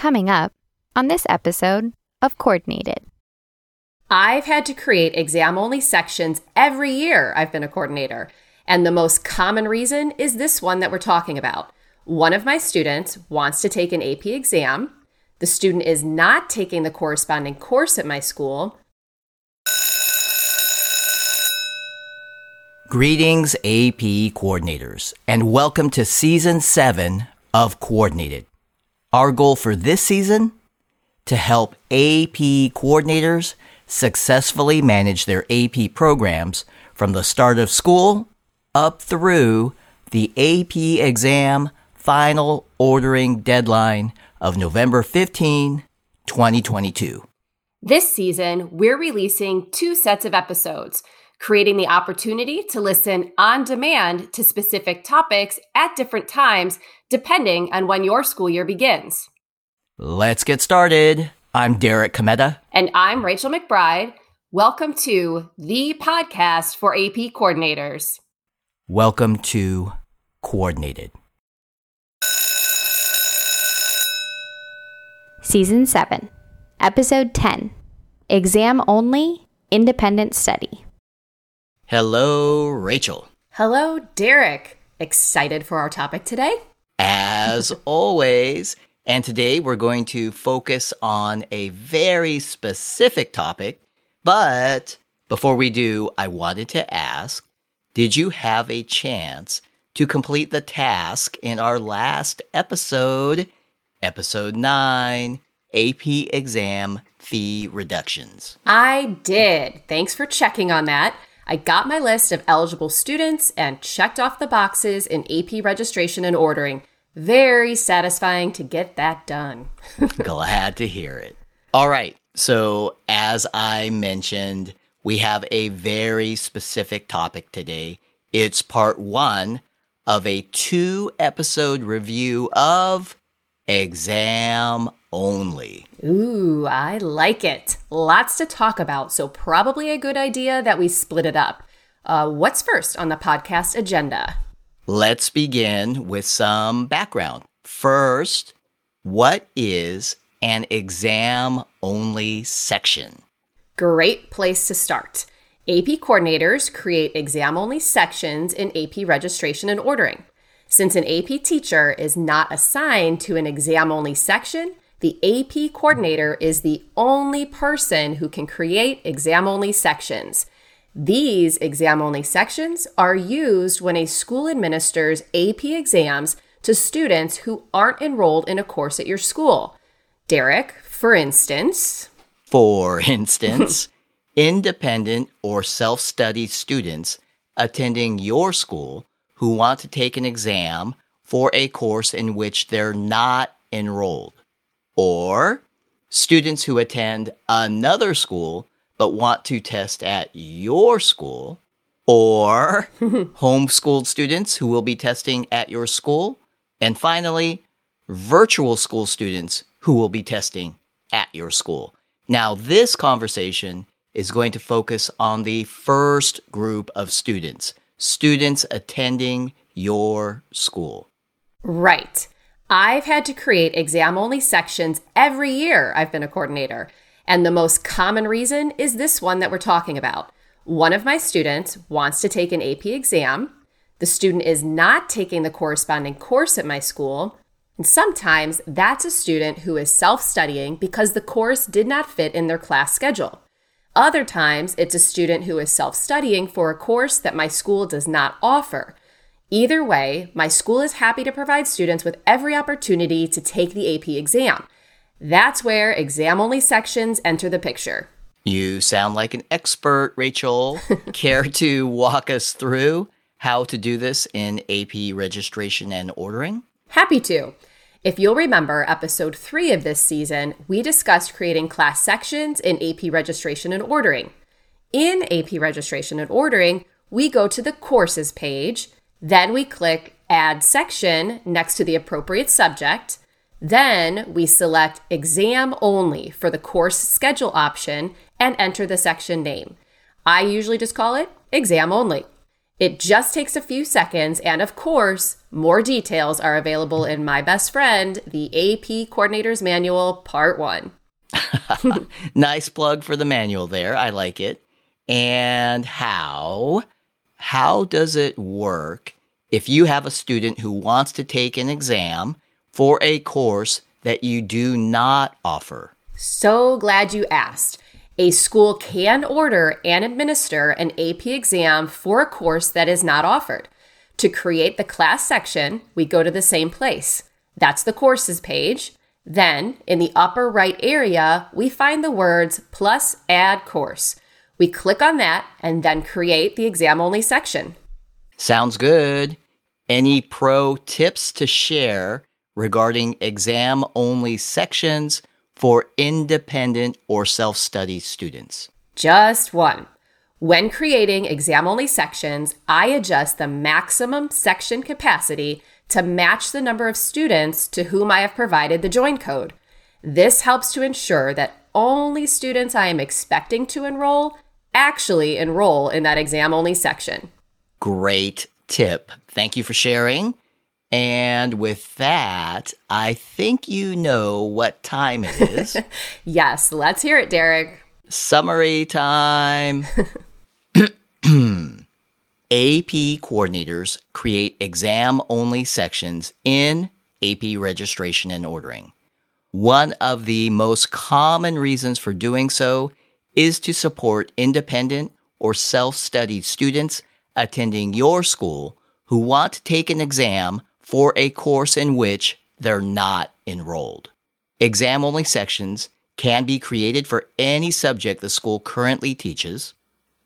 coming up on this episode of Coordinated. I've had to create exam only sections every year I've been a coordinator. And the most common reason is this one that we're talking about. One of my students wants to take an AP exam. The student is not taking the corresponding course at my school. Greetings, AP coordinators, and welcome to season seven of Coordinated. Our goal for this season? To help AP coordinators successfully manage their AP programs from the start of school up through the AP exam final ordering deadline of November 15, 2022. This season, we're releasing two sets of episodes, creating the opportunity to listen on demand to specific topics at different times, depending on when your school year begins. Let's get started. I'm Derek Cometa. And I'm Rachel McBride. Welcome to the podcast for AP coordinators. Welcome to Coordinated. Season 7, Episode 10 Exam Only Independent Study. Hello, Rachel. Hello, Derek. Excited for our topic today? As always. And today we're going to focus on a very specific topic. But before we do, I wanted to ask Did you have a chance to complete the task in our last episode, episode 9, AP exam fee reductions? I did. Thanks for checking on that. I got my list of eligible students and checked off the boxes in AP registration and ordering. Very satisfying to get that done. Glad to hear it. All right. So, as I mentioned, we have a very specific topic today. It's part one of a two episode review of Exam Only. Ooh, I like it. Lots to talk about, so probably a good idea that we split it up. Uh, what's first on the podcast agenda? Let's begin with some background. First, what is an exam only section? Great place to start. AP coordinators create exam only sections in AP registration and ordering. Since an AP teacher is not assigned to an exam only section, the AP coordinator is the only person who can create exam only sections. These exam only sections are used when a school administers AP exams to students who aren't enrolled in a course at your school. Derek, for instance, For instance, independent or self study students attending your school who want to take an exam for a course in which they're not enrolled, or students who attend another school but want to test at your school, or homeschooled students who will be testing at your school, and finally, virtual school students who will be testing at your school. Now, this conversation is going to focus on the first group of students, students attending your school. Right. I've had to create exam only sections every year I've been a coordinator. And the most common reason is this one that we're talking about. One of my students wants to take an AP exam. The student is not taking the corresponding course at my school. And sometimes that's a student who is self studying because the course did not fit in their class schedule. Other times, it's a student who is self studying for a course that my school does not offer. Either way, my school is happy to provide students with every opportunity to take the AP exam. That's where exam only sections enter the picture. You sound like an expert, Rachel. Care to walk us through how to do this in AP registration and ordering? Happy to. If you'll remember, episode three of this season, we discussed creating class sections in AP registration and ordering. In AP registration and ordering, we go to the courses page, then we click add section next to the appropriate subject. Then we select exam only for the course schedule option and enter the section name. I usually just call it exam only. It just takes a few seconds, and of course, more details are available in My Best Friend, the AP Coordinator's Manual, Part 1. nice plug for the manual there. I like it. And how? How does it work if you have a student who wants to take an exam for a course that you do not offer? So glad you asked. A school can order and administer an AP exam for a course that is not offered. To create the class section, we go to the same place. That's the courses page. Then, in the upper right area, we find the words plus add course. We click on that and then create the exam only section. Sounds good. Any pro tips to share regarding exam only sections for independent or self study students? Just one. When creating exam only sections, I adjust the maximum section capacity to match the number of students to whom I have provided the join code. This helps to ensure that only students I am expecting to enroll actually enroll in that exam only section. Great tip. Thank you for sharing. And with that, I think you know what time it is. yes, let's hear it, Derek. Summary time. AP coordinators create exam only sections in AP registration and ordering. One of the most common reasons for doing so is to support independent or self studied students attending your school who want to take an exam for a course in which they're not enrolled. Exam only sections can be created for any subject the school currently teaches.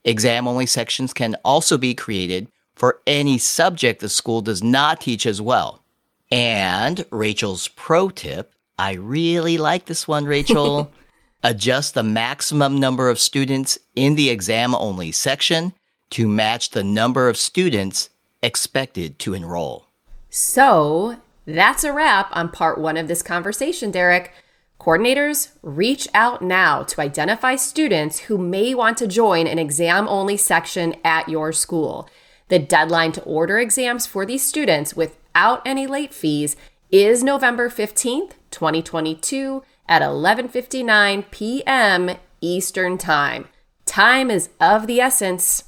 Exam only sections can also be created for any subject the school does not teach as well. And Rachel's pro tip I really like this one, Rachel. Adjust the maximum number of students in the exam only section to match the number of students expected to enroll. So that's a wrap on part one of this conversation, Derek. Coordinators, reach out now to identify students who may want to join an exam only section at your school. The deadline to order exams for these students without any late fees is November 15th, 2022 at 11:59 p.m. Eastern Time. Time is of the essence.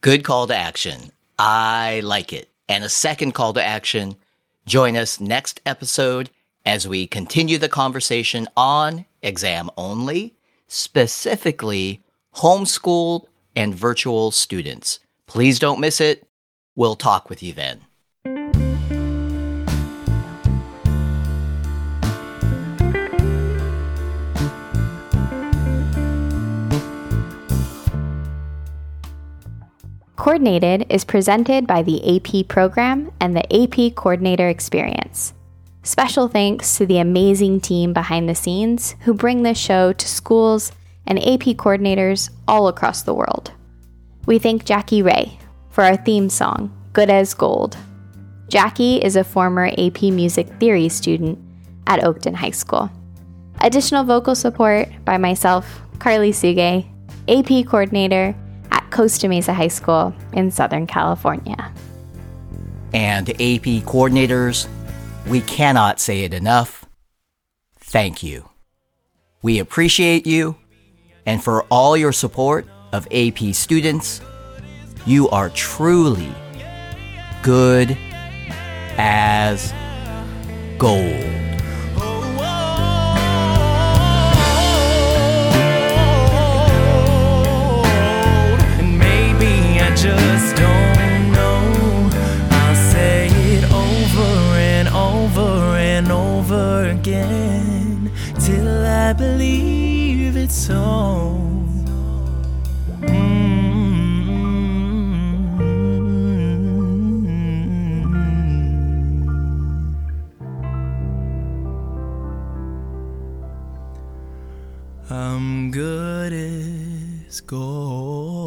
Good call to action. I like it. And a second call to action join us next episode as we continue the conversation on exam only, specifically homeschooled and virtual students. Please don't miss it. We'll talk with you then. Coordinated is presented by the AP program and the AP Coordinator Experience. Special thanks to the amazing team behind the scenes who bring this show to schools and AP coordinators all across the world. We thank Jackie Ray for our theme song, Good as Gold. Jackie is a former AP Music Theory student at Oakton High School. Additional vocal support by myself, Carly Suge, AP coordinator at Costa Mesa High School in Southern California. And AP coordinators, we cannot say it enough. Thank you. We appreciate you, and for all your support of AP students, you are truly good as gold. I believe it's so. Mm. I'm good as gold.